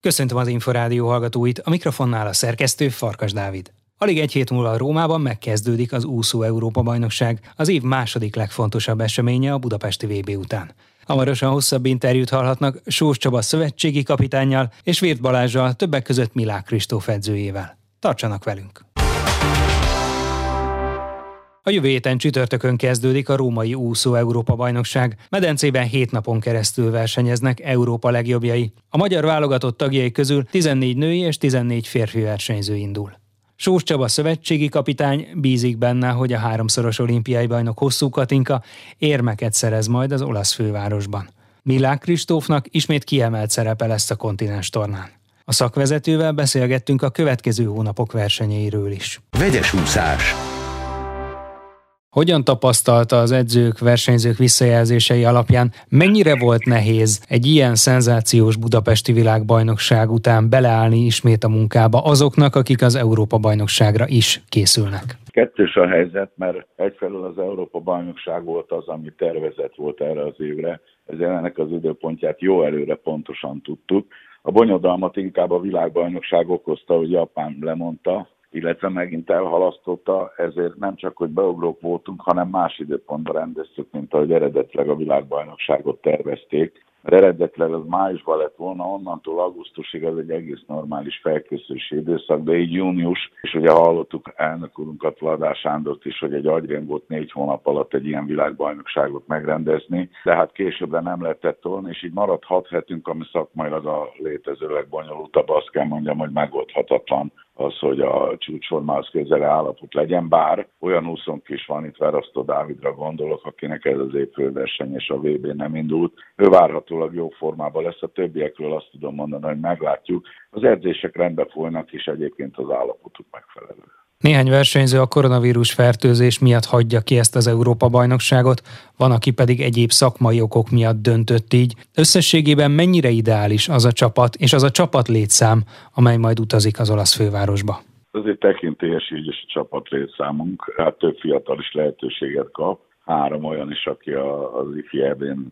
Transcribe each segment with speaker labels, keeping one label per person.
Speaker 1: Köszöntöm az Inforádió hallgatóit, a mikrofonnál a szerkesztő Farkas Dávid. Alig egy hét múlva Rómában megkezdődik az úszó Európa-bajnokság, az év második legfontosabb eseménye a budapesti VB után. Hamarosan hosszabb interjút hallhatnak Sós Csaba szövetségi kapitányjal és Virt Balázsjal, többek között Milák Kristóf edzőjével. Tartsanak velünk! A jövő héten csütörtökön kezdődik a római úszó Európa bajnokság. Medencében hét napon keresztül versenyeznek Európa legjobbjai. A magyar válogatott tagjai közül 14 női és 14 férfi versenyző indul. Sós Csaba szövetségi kapitány bízik benne, hogy a háromszoros olimpiai bajnok hosszú Katinka érmeket szerez majd az olasz fővárosban. Milák Kristófnak ismét kiemelt szerepe lesz a kontinens tornán. A szakvezetővel beszélgettünk a következő hónapok versenyeiről is.
Speaker 2: Vegyes úszás
Speaker 1: hogyan tapasztalta az edzők, versenyzők visszajelzései alapján, mennyire volt nehéz egy ilyen szenzációs budapesti világbajnokság után beleállni ismét a munkába azoknak, akik az Európa-bajnokságra is készülnek?
Speaker 3: Kettős a helyzet, mert egyfelől az Európa-bajnokság volt az, ami tervezett volt erre az évre, ezért ennek az időpontját jó előre pontosan tudtuk. A bonyodalmat inkább a világbajnokság okozta, hogy Japán lemondta, illetve megint elhalasztotta, ezért nem csak, hogy beugrók voltunk, hanem más időpontban rendeztük, mint ahogy eredetileg a világbajnokságot tervezték. Mert eredetileg az májusban lett volna, onnantól augusztusig az egy egész normális felkészülési időszak, de így június, és ugye hallottuk elnök úrunkat, Vladás Sándort is, hogy egy agyrém volt négy hónap alatt egy ilyen világbajnokságot megrendezni, de hát későbbre nem lehetett volna, és így maradt hat hetünk, ami szakmailag a létező legbonyolultabb, azt kell mondjam, hogy megoldhatatlan az, hogy a csúcsformához közel állapot legyen, bár olyan úszónk is van, itt Verasztó Dávidra gondolok, akinek ez az évfőverseny és a VB nem indult. Ő várhatólag jó formában lesz, a többiekről azt tudom mondani, hogy meglátjuk. Az edzések rendbe folynak, és egyébként az állapotuk megfelelő.
Speaker 1: Néhány versenyző a koronavírus fertőzés miatt hagyja ki ezt az Európa-bajnokságot, van, aki pedig egyéb szakmai okok miatt döntött így. Összességében mennyire ideális az a csapat és az a csapat létszám, amely majd utazik az olasz fővárosba?
Speaker 3: Ez egy tekintélyes így is a csapat létszámunk, hát több fiatal is lehetőséget kap, három olyan is, aki az ifi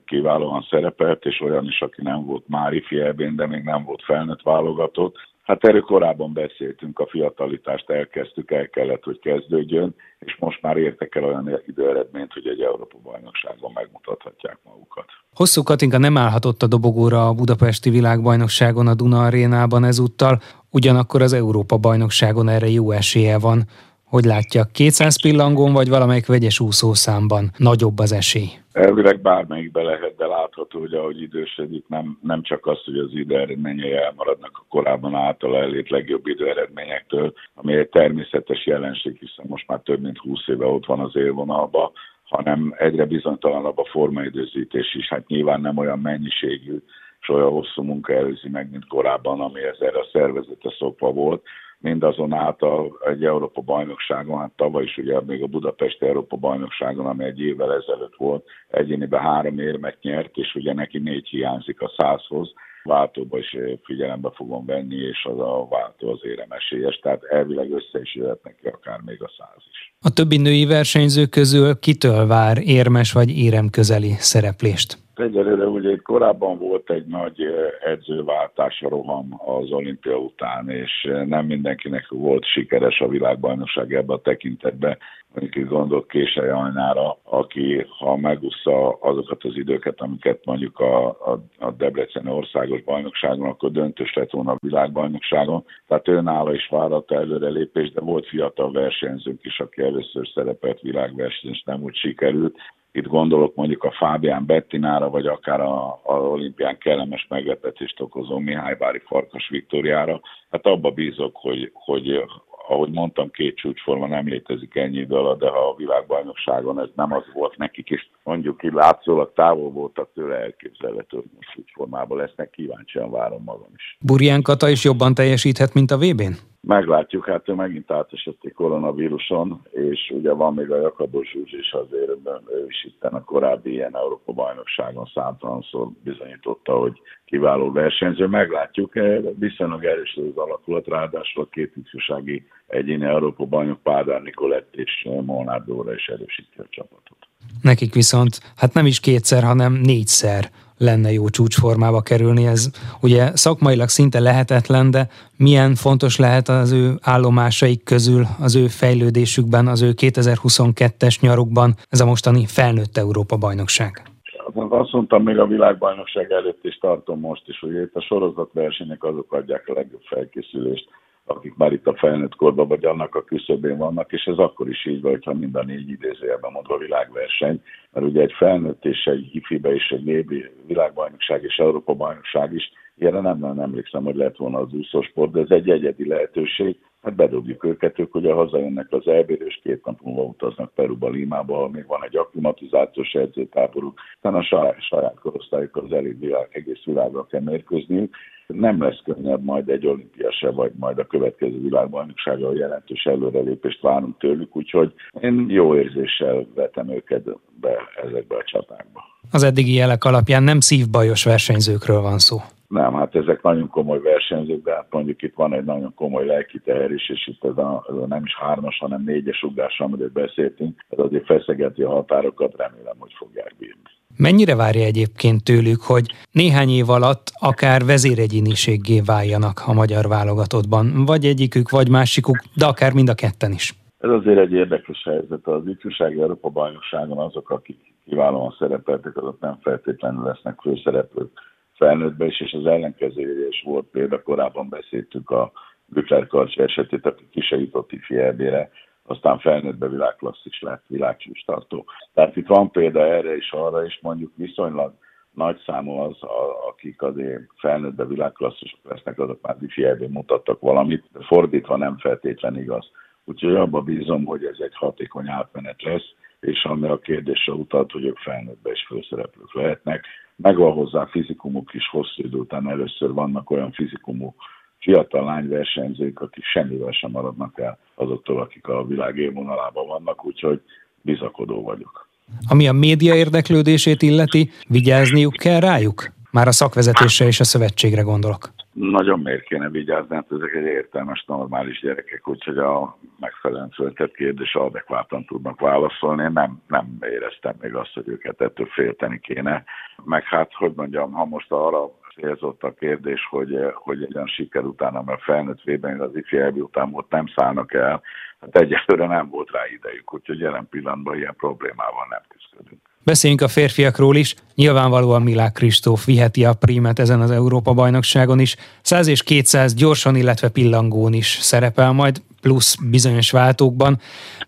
Speaker 3: kiválóan szerepelt, és olyan is, aki nem volt már ifi de még nem volt felnőtt válogatott. Hát erről korábban beszéltünk, a fiatalitást elkezdtük, el kellett, hogy kezdődjön, és most már értek el olyan időeredményt, hogy egy Európa-bajnokságban megmutathatják magukat.
Speaker 1: Hosszú Katinka nem állhatott a dobogóra a budapesti világbajnokságon a Duna arénában ezúttal, ugyanakkor az Európa-bajnokságon erre jó esélye van. Hogy látja, 200 pillangón vagy valamelyik vegyes úszószámban nagyobb az esély?
Speaker 3: Elvileg bármelyikbe lehet, de látható, hogy ahogy idősödik, nem, nem csak az, hogy az időeredményei elmaradnak a korábban által elét legjobb időeredményektől, ami egy természetes jelenség, hiszen most már több mint 20 éve ott van az élvonalba, hanem egyre bizonytalanabb a formaidőzítés is. Hát nyilván nem olyan mennyiségű, és olyan hosszú munka előzi meg, mint korábban, ami erre a szervezete szokva volt mindazonáltal egy Európa bajnokságon, hát tavaly is ugye még a Budapest Európa bajnokságon, ami egy évvel ezelőtt volt, egyéniben három érmet nyert, és ugye neki négy hiányzik a százhoz, váltóba is figyelembe fogom venni, és az a váltó az éremesélyes, tehát elvileg össze is jöhet neki akár még a száz is.
Speaker 1: A többi női versenyző közül kitől vár érmes vagy érem közeli szereplést?
Speaker 3: Egyelőre ugye itt korábban volt egy nagy edzőváltás a roham az olimpia után, és nem mindenkinek volt sikeres a világbajnokság ebbe a tekintetben. Mondjuk itt gondolok Késely Ajnára, aki ha megúszza azokat az időket, amiket mondjuk a, a, a Debreceni országos bajnokságon, akkor döntős lett volna a világbajnokságon. Tehát ő nála is vállalt előrelépés, de volt fiatal versenyzőnk is, aki először szerepelt világverseny, és nem úgy sikerült. Itt gondolok mondjuk a Fábián Bettinára, vagy akár a, a olimpián kellemes meglepetést okozó Mihály Bári Farkas Viktóriára. Hát abba bízok, hogy, hogy ahogy mondtam, két csúcsforma nem létezik ennyi idő alatt, de ha a világbajnokságon ez nem az volt nekik, és mondjuk ki látszólag távol voltak tőle elképzelhető, hogy csúcsformában lesznek, kíváncsian várom magam is.
Speaker 1: Burján Kata is jobban teljesíthet, mint a VB-n?
Speaker 3: Meglátjuk, hát ő megint átesett egy koronavíruson, és ugye van még a Jakabos Zsuzs is azért, ő is itt a korábbi ilyen Európa-bajnokságon számtalanszor bizonyította, hogy kiváló versenyző. Meglátjuk, eh, viszonylag erős az alakulat, ráadásul a két ifjúsági egyéni Európa-bajnok Pádár Nikolett és Molnár Dóra is erősíti a csapatot.
Speaker 1: Nekik viszont, hát nem is kétszer, hanem négyszer lenne jó csúcsformába kerülni. Ez ugye szakmailag szinte lehetetlen, de milyen fontos lehet az ő állomásaik közül, az ő fejlődésükben, az ő 2022-es nyarukban ez a mostani felnőtt Európa bajnokság?
Speaker 3: Azt mondtam még a világbajnokság előtt is tartom most is, hogy itt a sorozatversenyek azok adják a legjobb felkészülést akik már itt a felnőtt korban vagy annak a küszöbén vannak, és ez akkor is így van, hogyha mind a négy idézőjelben mondva világverseny, mert ugye egy felnőtt és egy hifibe és egy nébi világbajnokság és Európa bajnokság is, ilyenre nem, nem emlékszem, hogy lett volna az úszósport, de ez egy egyedi lehetőség, hát bedobjuk őket, ők ugye hazajönnek az elbér, és két nap múlva utaznak Peruba, Limába, ahol még van egy akklimatizációs edzőtáboruk, tehát a saját, saját korosztályuk az elég világ, egész világra kell mérkőzniük. Nem lesz könnyebb majd egy olimpia se, vagy majd a következő világbajnoksága, jelentős előrelépést várunk tőlük, úgyhogy én jó érzéssel vetem őket be ezekbe a csatákba.
Speaker 1: Az eddigi jelek alapján nem szívbajos versenyzőkről van szó.
Speaker 3: Nem, hát ezek nagyon komoly versenyzők, de hát mondjuk itt van egy nagyon komoly lelki teher is, és itt ez a, ez a nem is hármas, hanem négyes ugrás, amiről beszéltünk, ez azért feszegeti a határokat, remélem, hogy fogják bírni.
Speaker 1: Mennyire várja egyébként tőlük, hogy néhány év alatt akár vezéregyéniséggé váljanak a magyar válogatottban, vagy egyikük, vagy másikuk, de akár mind a ketten is?
Speaker 3: Ez azért egy érdekes helyzet. Az ifjúsági Európa bajnokságon azok, akik kiválóan szerepeltek, azok nem feltétlenül lesznek főszereplők felnőttbe is, és az ellenkezője is volt példa, korábban beszéltük a Bükler Karcsi esetét, aki ki se jutott ifi aztán felnőttbe világklasszis lett, világcsústartó. Tehát itt van példa erre és arra, és mondjuk viszonylag nagy számú az, a, akik azért felnőttbe világklasszisok lesznek, azok már ifi mutattak valamit, fordítva nem feltétlen igaz. Úgyhogy abban bízom, hogy ez egy hatékony átmenet lesz, és ami a kérdésre utalt, hogy ők felnőttbe is főszereplők lehetnek. Megvan hozzá fizikumuk is hosszú idő után először vannak olyan fizikumú fiatal lányversenyzők, akik semmivel sem maradnak el azoktól, akik a világ élvonalában vannak, úgyhogy bizakodó vagyok.
Speaker 1: Ami a média érdeklődését illeti, vigyázniuk kell rájuk? Már a szakvezetésre és a szövetségre gondolok.
Speaker 3: Nagyon miért kéne vigyázni, hát ezek egy értelmes, normális gyerekek, úgyhogy a megfelelően föltett kérdés adekvátan tudnak válaszolni. Én nem, nem éreztem még azt, hogy őket ettől félteni kéne. Meg hát, hogy mondjam, ha most arra célzott a kérdés, hogy, hogy egy olyan siker után, mert felnőtt vében az ifj után ott nem szállnak el, hát egyelőre nem volt rá idejük, úgyhogy jelen pillanatban ilyen problémával nem küzdünk.
Speaker 1: Beszéljünk a férfiakról is. Nyilvánvalóan Milák Kristóf viheti a prímet ezen az Európa-bajnokságon is. 100 és 200 gyorsan, illetve pillangón is szerepel majd, plusz bizonyos váltókban.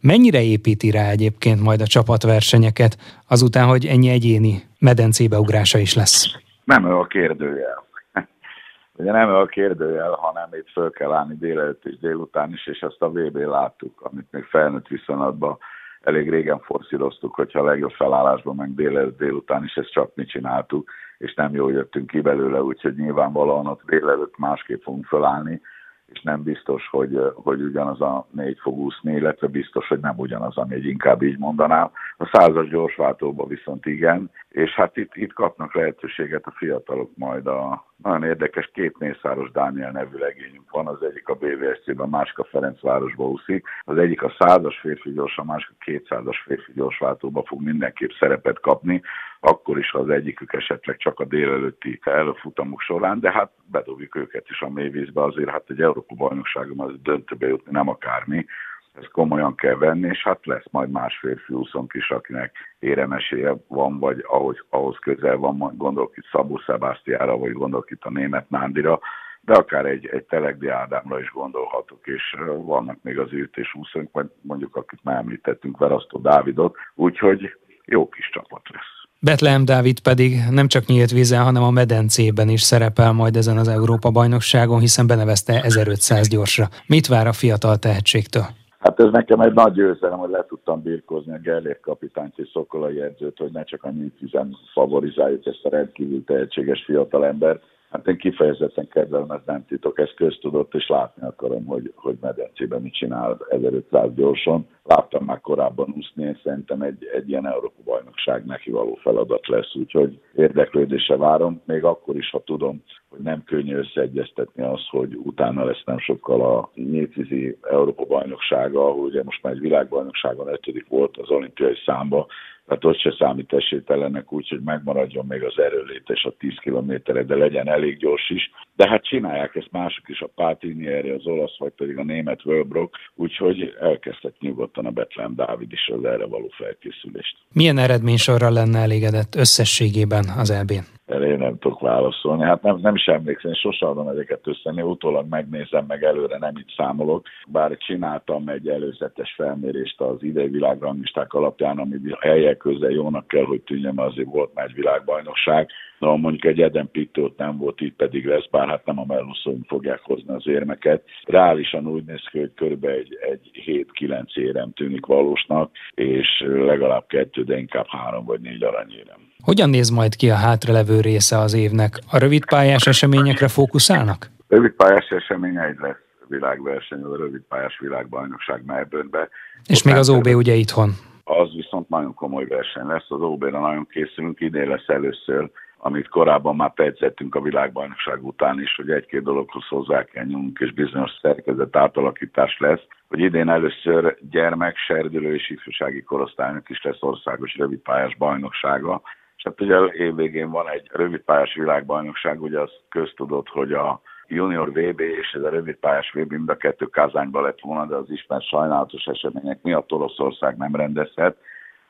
Speaker 1: Mennyire építi rá egyébként majd a csapatversenyeket, azután, hogy ennyi egyéni medencébe ugrása is lesz?
Speaker 3: Nem ő a kérdőjel. Ugye nem ő a kérdőjel, hanem itt föl kell állni délelőtt és délután is, és azt a VB láttuk, amit még felnőtt viszonylatban elég régen forszíroztuk, hogyha a legjobb felállásban meg délelőtt délután is ezt csak mi csináltuk, és nem jól jöttünk ki belőle, úgyhogy nyilvánvalóan ott délelőtt másképp fogunk felállni, és nem biztos, hogy, hogy ugyanaz a négy fog úszni, illetve biztos, hogy nem ugyanaz, ami egy inkább így mondanám. A százas gyorsváltóban viszont igen, és hát itt, itt kapnak lehetőséget a fiatalok majd a nagyon érdekes két mészáros Dániel nevű legényünk van, az egyik a BVSC-ben, a másik a Ferencvárosba úszik, az egyik a százas férfi gyors, a másik a kétszázas férfi gyorsváltóba fog mindenképp szerepet kapni, akkor is, ha az egyikük esetleg csak a délelőtti előfutamok során, de hát bedobjuk őket is a mélyvízbe, azért hát egy Európa bajnokságom az döntőbe jutni nem akármi, ezt komolyan kell venni, és hát lesz majd más férfi úszonk is, akinek éremeséje van, vagy ahogy, ahhoz közel van, gondolok itt Szabó Szebásztiára, vagy gondolok itt a német Nándira, de akár egy, egy Telegdi Ádámra is gondolhatok, és vannak még az űrt és úszónk, vagy mondjuk akit már említettünk, Verasztó Dávidot, úgyhogy jó kis csapat lesz.
Speaker 1: Betlehem Dávid pedig nem csak nyílt vízen, hanem a medencében is szerepel majd ezen az Európa-bajnokságon, hiszen benevezte 1500 gyorsra. Mit vár a fiatal tehetségtől?
Speaker 3: Hát ez nekem egy nagy győzelem, hogy le tudtam birkózni a Gellért kapitányt és Szokolai edzőt, hogy ne csak a nyílt vízen favorizáljuk ezt a rendkívül tehetséges fiatalembert, Hát én kifejezetten kedvelem, ez nem titok, ez köztudott, és látni akarom, hogy, hogy medencében mit csinál 1500 gyorsan. Láttam már korábban úszni, és szerintem egy, egy ilyen Európa bajnokság neki való feladat lesz, úgyhogy érdeklődése várom, még akkor is, ha tudom, hogy nem könnyű összeegyeztetni az, hogy utána lesz nem sokkal a nyíltvízi Európa bajnoksága, ugye most már egy világbajnokságon ötödik volt az olimpiai számba, tehát ott se számít esélytelenek úgy, hogy megmaradjon még az erőlétes a 10 kilométerre, de legyen elég gyors is. De hát csinálják ezt mások is, a Pátini erre, az olasz, vagy pedig a német Wölbrock, úgyhogy elkezdett nyugodtan a Betlehem Dávid is az erre való felkészülést.
Speaker 1: Milyen eredménysorral lenne elégedett összességében az EB-n?
Speaker 3: Erre én nem tudok válaszolni. Hát nem, nem is emlékszem, én sosem adom ezeket össze, én utólag megnézem, meg előre nem itt számolok, bár csináltam egy előzetes felmérést az idei világranglisták alapján, ami helyek közel jónak kell, hogy tűnjön, azért volt már egy világbajnokság, de mondjuk egy Eden Pittót nem volt, itt pedig lesz, bár hát nem a melluszóink fogják hozni az érmeket. Reálisan úgy néz ki, hogy körülbelül egy, egy 7-9 érem tűnik valósnak, és legalább kettő, de inkább három vagy négy aranyérem.
Speaker 1: Hogyan néz majd ki a hátralevő része az évnek? A rövidpályás eseményekre fókuszálnak?
Speaker 3: Rövidpályás eseményeid lesz világverseny, a rövidpályás világbajnokság Melbourne-be.
Speaker 1: És még az OB ugye itthon?
Speaker 3: Az viszont nagyon komoly verseny lesz, az OB-ra nagyon készülünk, idén lesz először amit korábban már percettünk a világbajnokság után is, hogy egy-két dologhoz hozzá kell nyúlnunk, és bizonyos szerkezet átalakítás lesz, hogy idén először gyermek, serdülő és ifjúsági korosztálynak is lesz országos rövidpályás bajnoksága, és hát ugye évvégén van egy rövidpályás világbajnokság, ugye az köztudott, hogy a junior VB és ez a rövidpályás VB mind a kettő Kázányban lett volna, de az ismert sajnálatos események miatt Oroszország nem rendezhet,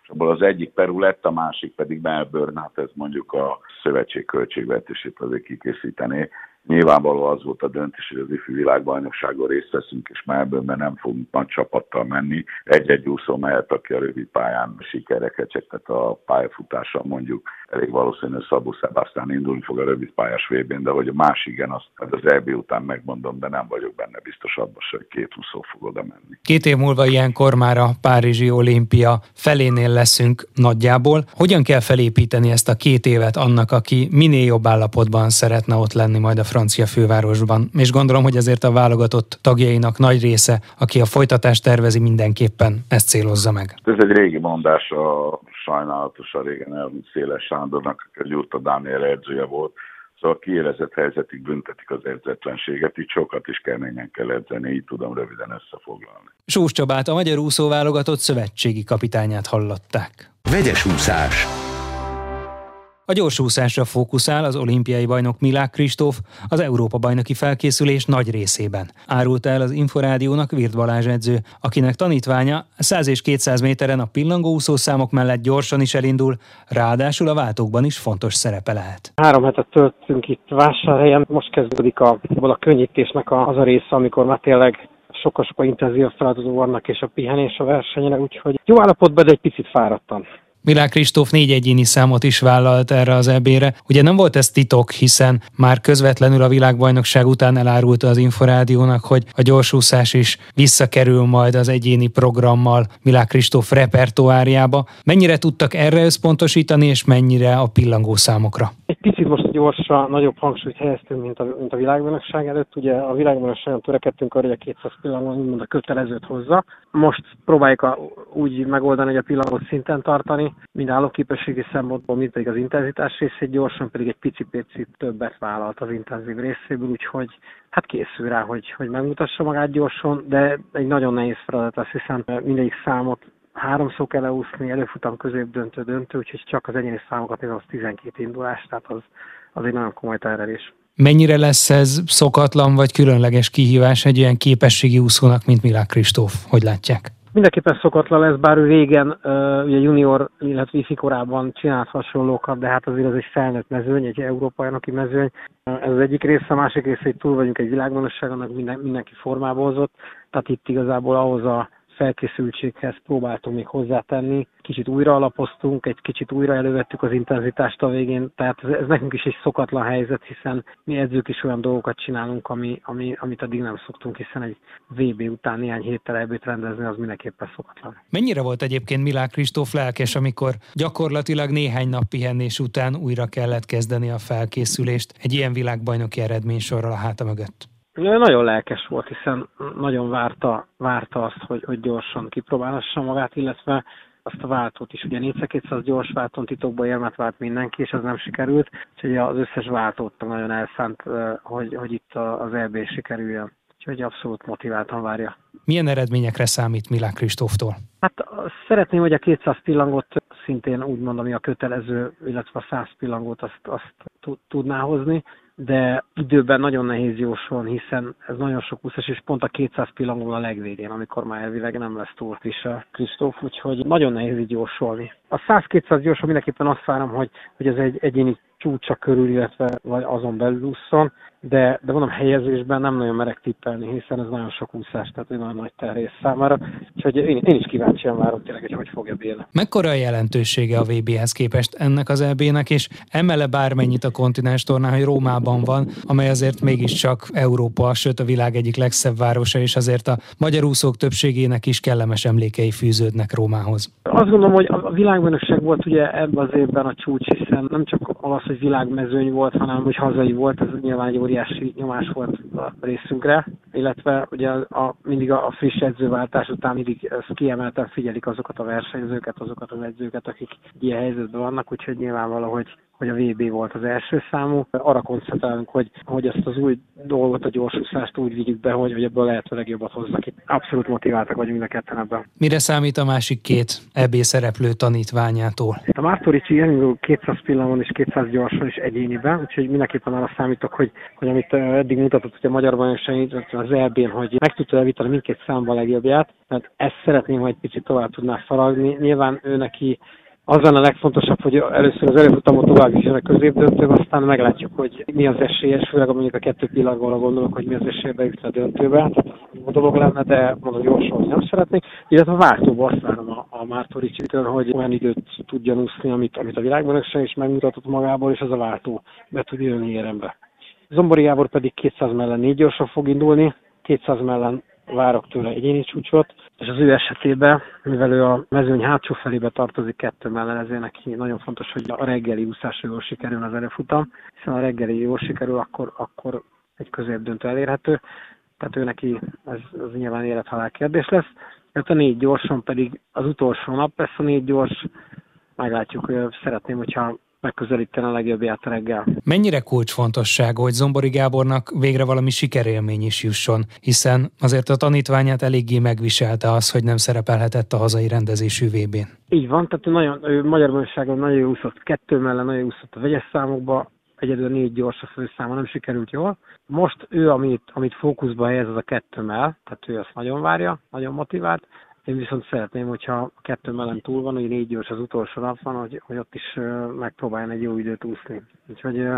Speaker 3: és abból az egyik Peru lett, a másik pedig Melbourne, hát ez mondjuk a szövetség költségvetését azért kikészítené. Nyilvánvaló az volt a döntés, hogy az ifi világbajnokságon részt veszünk, és melbourne nem fogunk nagy csapattal menni. Egy-egy úszó mehet, aki a rövid pályán sikereket tehát a pályafutással mondjuk elég valószínű, hogy Szabó Sebastian indulni fog a rövid pályás vb de hogy a más igen, azt hát az EB után megmondom, de nem vagyok benne biztos abban, hogy két úszó fog oda menni.
Speaker 1: Két év múlva ilyenkor már a Párizsi olimpia felénél leszünk nagyjából. Hogyan kell felépíteni ezt a két évet annak, aki minél jobb állapotban szeretne ott lenni majd a francia fővárosban? És gondolom, hogy azért a válogatott tagjainak nagy része, aki a folytatást tervezi, mindenképpen ezt célozza meg.
Speaker 3: Ez egy régi mondás a sajnálatosan régen elhúnyt Széles Sándornak, aki a Dániel edzője volt, Szóval kiélezett helyzetig büntetik az edzetlenséget, így sokat is keményen kell edzeni, így tudom röviden összefoglalni.
Speaker 1: Sós Csabát, a magyar úszóválogatott szövetségi kapitányát hallották. Vegyes úszás. A gyorsúszásra fókuszál az olimpiai bajnok Milák Kristóf az Európa bajnoki felkészülés nagy részében. Árulta el az Inforádiónak Virt Balázs edző, akinek tanítványa 100 és 200 méteren a pillangó számok mellett gyorsan is elindul, ráadásul a váltókban is fontos szerepe lehet.
Speaker 2: Három hetet töltünk itt vásárhelyen, most kezdődik a, a könnyítésnek az a része, amikor már tényleg sokkal-sokkal intenzív feladatok vannak, és a pihenés a versenyre, úgyhogy jó állapotban, de egy picit fáradtan.
Speaker 1: Milák Kristóf négy egyéni számot is vállalt erre az ebére. Ugye nem volt ez titok, hiszen már közvetlenül a világbajnokság után elárulta az Inforádiónak, hogy a gyorsúszás is visszakerül majd az egyéni programmal Milák Kristóf repertoárjába. Mennyire tudtak erre összpontosítani, és mennyire a pillangó számokra?
Speaker 2: Egy picit most gyorsra nagyobb hangsúlyt helyeztünk, mint a, mint a világbajnokság előtt. Ugye a világbajnokságon törekedtünk arra, hogy a 200 pillangó mind a kötelezőt hozza. Most próbáljuk a, úgy megoldani, hogy a pillangot szinten tartani, mind állóképességi szempontból, mind pedig az intenzitás részét gyorsan, pedig egy pici-pici többet vállalt az intenzív részéből, úgyhogy hát készül rá, hogy, hogy megmutassa magát gyorsan, de egy nagyon nehéz feladat lesz, hiszen mindegyik számot háromszor kell leúszni, előfutam középdöntő döntő, úgyhogy csak az egyéni számokat nézem, az 12 indulás, tehát az, az egy nagyon komoly terelés.
Speaker 1: Mennyire lesz ez szokatlan vagy különleges kihívás egy olyan képességi úszónak, mint Milák Kristóf? Hogy látják?
Speaker 2: Mindenképpen szokatlan lesz, bár ő régen, ugye junior, illetve ifi korában csinált hasonlókat, de hát azért az egy felnőtt mezőny, egy európai bajnoki mezőny. Ez az egyik része, a másik része, hogy túl vagyunk egy világbajnokságon, minden, mindenki formába hozott, tehát itt igazából ahhoz a felkészültséghez próbáltunk még hozzátenni. Kicsit újra alapoztunk, egy kicsit újra elővettük az intenzitást a végén, tehát ez, ez nekünk is egy szokatlan helyzet, hiszen mi edzők is olyan dolgokat csinálunk, ami, ami, amit addig nem szoktunk, hiszen egy VB után néhány héttel ebbét rendezni, az mindenképpen szokatlan.
Speaker 1: Mennyire volt egyébként Milák Kristóf lelkes, amikor gyakorlatilag néhány nap pihenés után újra kellett kezdeni a felkészülést egy ilyen világbajnoki eredménysorral a háta mögött?
Speaker 2: Nagyon lelkes volt, hiszen nagyon várta, várta azt, hogy, hogy gyorsan kipróbálhassa magát, illetve azt a váltót is. Ugye 400 gyors váltón titokban érmet vált mindenki, és az nem sikerült, úgyhogy az összes váltót nagyon elszánt, hogy, hogy itt az EB sikerüljön. Úgyhogy abszolút motiváltan várja.
Speaker 1: Milyen eredményekre számít Milák Kristóftól?
Speaker 2: Hát szeretném, hogy a 200 pillangot szintén úgy mondom, hogy a kötelező, illetve a 100 pillangot azt, azt tudná hozni de időben nagyon nehéz jósolni, hiszen ez nagyon sok úszás, és pont a 200 pillangó a legvégén, amikor már elvileg nem lesz túl is a Kristóf, úgyhogy nagyon nehéz így jósolni. A 100-200 gyorsan mindenképpen azt várom, hogy, hogy ez egy egyéni csúcsa körül, illetve vagy azon belül ússzon, de, de mondom, helyezésben nem nagyon merek tippelni, hiszen ez nagyon sok úszás, tehát egy nagyon nagy terhész számára, úgyhogy én, én is kíváncsian várom tényleg, hogy hogy fogja bírni.
Speaker 1: Mekkora a jelentősége a VB-hez képest ennek az EB-nek, és emele bármennyit a kontinens tornán, hogy Rómában van, amely azért mégiscsak Európa, sőt a világ egyik legszebb városa, és azért a magyar úszók többségének is kellemes emlékei fűződnek Rómához.
Speaker 2: Azt gondolom, hogy a világbajnokság volt ugye ebben az évben a csúcs, hiszen nem csak az, hogy világmezőny volt, hanem hogy hazai volt, ez nyilván egy óriási nyomás volt a részünkre, illetve ugye a, a, mindig a, friss edzőváltás után mindig ezt kiemelten figyelik azokat a versenyzőket, azokat az edzőket, akik ilyen helyzetben vannak, úgyhogy nyilvánvaló, hogy hogy a VB volt az első számú. Arra koncentrálunk, hogy, hogy ezt az új dolgot, a gyorsúszást úgy vigyük be, hogy, hogy ebből lehető legjobbat hozzak. Itt abszolút motiváltak vagyunk mind a ketten ebben.
Speaker 1: Mire számít a másik két EB szereplő tanítványától?
Speaker 2: A Mártoricsi elindul 200 pillanatban és 200 gyorsan is egyéniben, úgyhogy mindenképpen arra számítok, hogy, hogy amit eddig mutatott hogy a Magyar Bajnokság, az EB-n, hogy meg tudta elvitani mindkét számban a legjobbját, mert ezt szeretném, hogy egy picit tovább tudná faragni. Nyilván ő neki az lenne a legfontosabb, hogy először az előfutamot tovább is a középdöntőbe, aztán meglátjuk, hogy mi az esélyes, főleg mondjuk a kettő pillanatban gondolok, hogy mi az esélye bejutni a döntőbe. Tehát a dolog lenne, de mondom, jósolni nem szeretnék. Illetve a váltóba azt várom a, a Mártoricsitől, hogy olyan időt tudjon úszni, amit, amit a világbajnokság is megmutatott magából, és az a váltó be tud jönni érembe. Zombori Gábor pedig 200 mellett négy gyorsan fog indulni, 200 mellett várok tőle egyéni csúcsot, és az ő esetében, mivel ő a mezőny hátsó felébe tartozik kettő mellett, ezért neki nagyon fontos, hogy a reggeli úszásra jól sikerül az előfutam, hiszen a reggeli jól sikerül, akkor, akkor egy középdöntő elérhető, tehát ő neki ez, ez nyilván élethalál kérdés lesz. Mert a négy gyorsan pedig az utolsó nap lesz a négy gyors, meglátjuk, szeretném, hogyha megközelíteni a legjobbját reggel.
Speaker 1: Mennyire kulcsfontosság, hogy Zombori Gábornak végre valami sikerélmény is jusson, hiszen azért a tanítványát eléggé megviselte az, hogy nem szerepelhetett a hazai rendezésű vb n
Speaker 2: Így van, tehát ő, nagyon, ő Magyarországon nagyon jó úszott, kettő mellett nagyon jó úszott a vegyes számokba, egyedül négy gyors a főszáma nem sikerült jól. Most ő, amit, amit fókuszba helyez, az a kettő mell, tehát ő azt nagyon várja, nagyon motivált. Én viszont szeretném, hogyha a kettő mellett túl van, hogy négy gyors az utolsó nap van, hogy, hogy ott is megpróbáljon egy jó időt úszni. Úgyhogy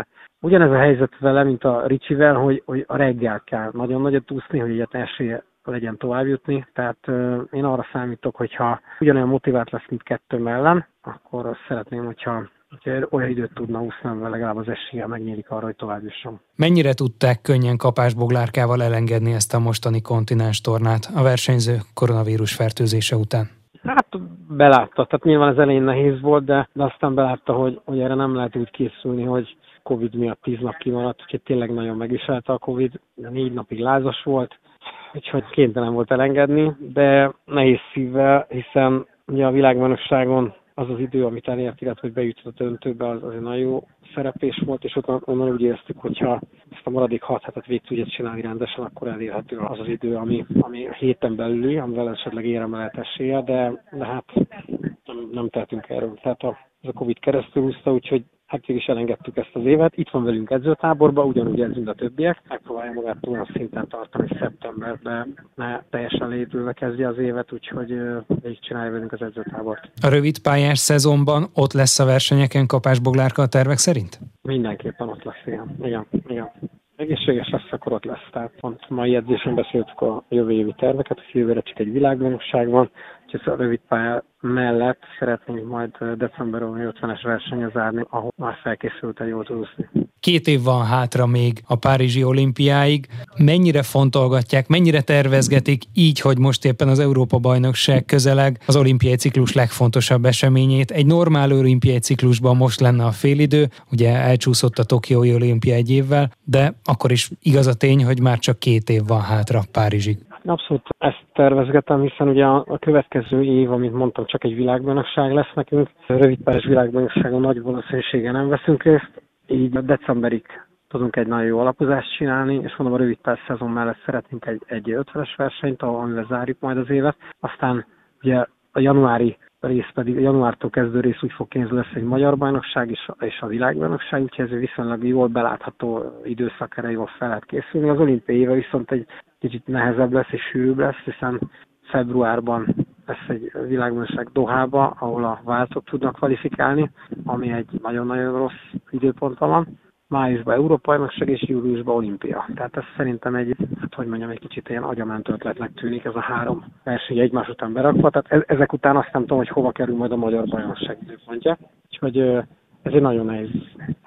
Speaker 2: ugyanez a helyzet vele, mint a Ricsivel, hogy, hogy a reggel kell nagyon nagyot úszni, hogy egyet esélye legyen tovább jutni. Tehát én arra számítok, hogyha ugyanolyan motivált lesz, mint kettő mellen, akkor azt szeretném, hogyha hogyha olyan időt tudna úszni, amivel legalább az esélye megnyílik arra, hogy tovább jusson.
Speaker 1: Mennyire tudták könnyen kapásboglárkával elengedni ezt a mostani kontinens tornát a versenyző koronavírus fertőzése után?
Speaker 2: Hát belátta, tehát nyilván az elején nehéz volt, de, de aztán belátta, hogy, hogy erre nem lehet úgy készülni, hogy Covid miatt tíz nap kimaradt, úgyhogy tényleg nagyon megviselte a Covid, de négy napig lázas volt, úgyhogy kénytelen volt elengedni, de nehéz szívvel, hiszen ugye a világbajnokságon az az idő, amit elért, illetve hogy bejutott a döntőbe, az, az egy nagyon jó szereplés volt, és ott onnan úgy éreztük, hogyha ezt a maradék hat hetet végig tudja csinálni rendesen, akkor elérhető az az idő, ami, ami héten belüli, amivel esetleg érem lehet esélye, de, de hát nem, nem tehetünk erről. Tehát a, ez a Covid keresztül húzta, úgyhogy hát is elengedtük ezt az évet. Itt van velünk edzőtáborban, ugyanúgy edzünk a többiek. Megpróbálja magát olyan szinten tartani, hogy szeptemberben ne teljesen létülve kezdje az évet, úgyhogy így csinálja velünk az edzőtábort.
Speaker 1: A rövid pályás szezonban ott lesz a versenyeken kapásboglárka a tervek szerint?
Speaker 2: Mindenképpen ott lesz, igen. igen, igen egészséges lesz, akkor ott lesz. Tehát pont mai edzésen beszéltük a jövő évi terveket, hogy jövőre csak egy világbajnokság van, úgyhogy a rövid pálya mellett szeretnénk majd december 50-es versenye zárni, ahol már felkészült egy jót úszni.
Speaker 1: Két év van hátra még a Párizsi olimpiáig. Mennyire fontolgatják, mennyire tervezgetik így, hogy most éppen az Európa-bajnokság közeleg az olimpiai ciklus legfontosabb eseményét. Egy normál olimpiai ciklusban most lenne a félidő, ugye elcsúszott a Tokiói olimpia egy évvel, de akkor is igaz a tény, hogy már csak két év van hátra Párizsig
Speaker 2: Abszolút ezt tervezgetem, hiszen ugye a következő év, amit mondtam, csak egy világbajnokság lesz nekünk. Rövidpályás világbajnokságon nagy valószínűséggel nem veszünk részt, így decemberig tudunk egy nagyon jó alapozást csinálni, és mondom, a rövidpályás szezon mellett szeretnénk egy, egy 50-es versenyt, amivel zárjuk majd az évet. Aztán ugye a januári rész pedig, a januártól kezdő rész úgy fog kényszerű lesz egy magyar bajnokság és, és a világbajnokság, úgyhogy ez viszonylag jól belátható időszak erre jól fel lehet készülni. Az olimpiai éve viszont egy kicsit nehezebb lesz és sűrűbb lesz, hiszen februárban lesz egy világbajnokság Dohába, ahol a váltók tudnak kvalifikálni, ami egy nagyon-nagyon rossz időponton van májusban Európai Bajnokság és júliusban olimpia. Tehát ez szerintem egy, hát hogy mondjam, egy kicsit ilyen agyament ötletnek tűnik ez a három verseny egymás után berakva. Tehát e- ezek után azt nem tudom, hogy hova kerül majd a Magyar Bajnokság időpontja. Úgyhogy ez egy nagyon nehéz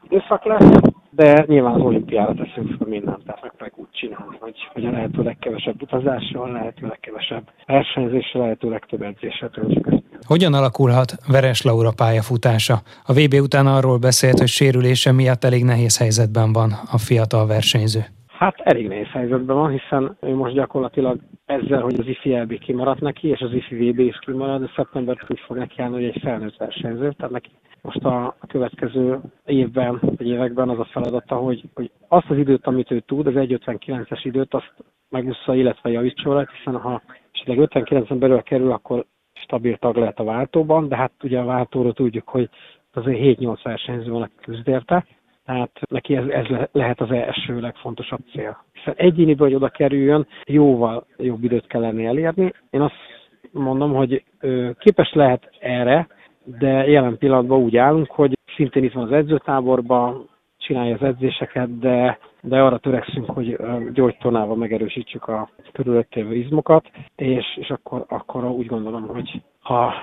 Speaker 2: időszak lesz, de nyilván az olimpiára teszünk fel mindent, tehát meg úgy csinálni, hogy, hogy a lehető legkevesebb utazással, lehető legkevesebb versenyzéssel, lehető legtöbb edzéssel töltsük ezt.
Speaker 1: Hogyan alakulhat Veres Laura pályafutása? A VB után arról beszélt, hogy sérülése miatt elég nehéz helyzetben van a fiatal versenyző.
Speaker 2: Hát elég nehéz helyzetben van, hiszen ő most gyakorlatilag ezzel, hogy az IFI LB kimaradt neki, és az IFI VB is kimarad, de szeptemberben úgy fog neki állni, hogy egy felnőtt versenyző, tehát neki most a, következő évben, vagy években az a feladata, hogy, hogy azt az időt, amit ő tud, az 1.59-es időt, azt megúszza, illetve javítsa rá, hiszen ha esetleg 59-en belül kerül, akkor stabil tag lehet a váltóban, de hát ugye a váltóról tudjuk, hogy azért 7-8 versenyző van, aki küzd érte, tehát neki ez, ez lehet az első legfontosabb cél. Hiszen egyéniből, hogy oda kerüljön, jóval jobb időt kellene elérni. Én azt mondom, hogy képes lehet erre, de jelen pillanatban úgy állunk, hogy szintén itt van az edzőtáborban, csinálja az edzéseket, de, de arra törekszünk, hogy gyógytornával megerősítsük a körülöttévő izmokat, és, és akkor, akkor úgy gondolom, hogy ha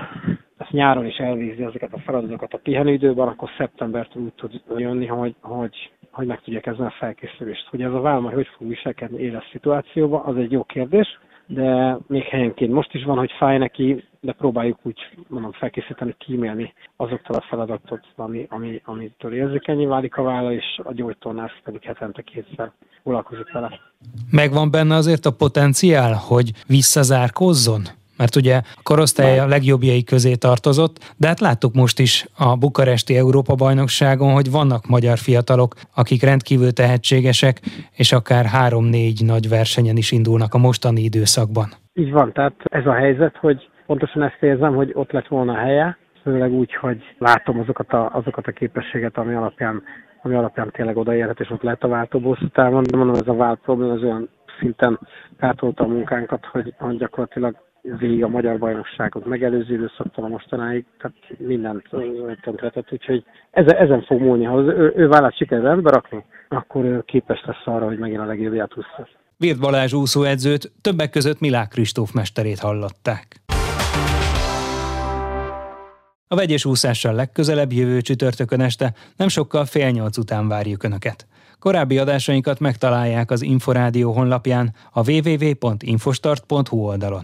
Speaker 2: ezt nyáron is elvízi ezeket a feladatokat a pihenőidőben, akkor szeptembertől úgy tud jönni, hogy, hogy, hogy meg tudja kezdeni a felkészülést. Hogy ez a válma hogy fog viselkedni éles szituációban, az egy jó kérdés, de még helyenként most is van, hogy fáj neki, de próbáljuk úgy mondom felkészíteni, kímélni azoktól a feladatot, ami, ami, amitől érzékenyé válik a válla, és a gyógytornász pedig hetente kétszer foglalkozik vele.
Speaker 1: Megvan benne azért a potenciál, hogy visszazárkozzon? Mert ugye a korosztály a legjobbjai közé tartozott, de hát láttuk most is a bukaresti Európa-bajnokságon, hogy vannak magyar fiatalok, akik rendkívül tehetségesek, és akár három-négy nagy versenyen is indulnak a mostani időszakban.
Speaker 2: Így van, tehát ez a helyzet, hogy pontosan ezt érzem, hogy ott lett volna a helye, főleg úgy, hogy látom azokat a, azokat a képességet, ami alapján, ami alapján tényleg odaérhet, és ott lehet a váltóból után de mondom, ez a vált probléma az olyan szinten gátolta a munkánkat, hogy, hogy gyakorlatilag végig a magyar bajnokságot megelőző időszaktól mostanáig, tehát mindent tönkretett, úgyhogy ezen, ezen fog múlni. Ha az ő, ő vállát sikerül rendbe rakni, akkor ő képes lesz arra, hogy megint a legjobbját húzza.
Speaker 1: Virt Balázs úszóedzőt többek között Milák Kristóf mesterét hallották. A vegyes úszással legközelebb jövő csütörtökön este nem sokkal fél nyolc után várjuk Önöket. Korábbi adásainkat megtalálják az Inforádió honlapján a www.infostart.hu oldalon.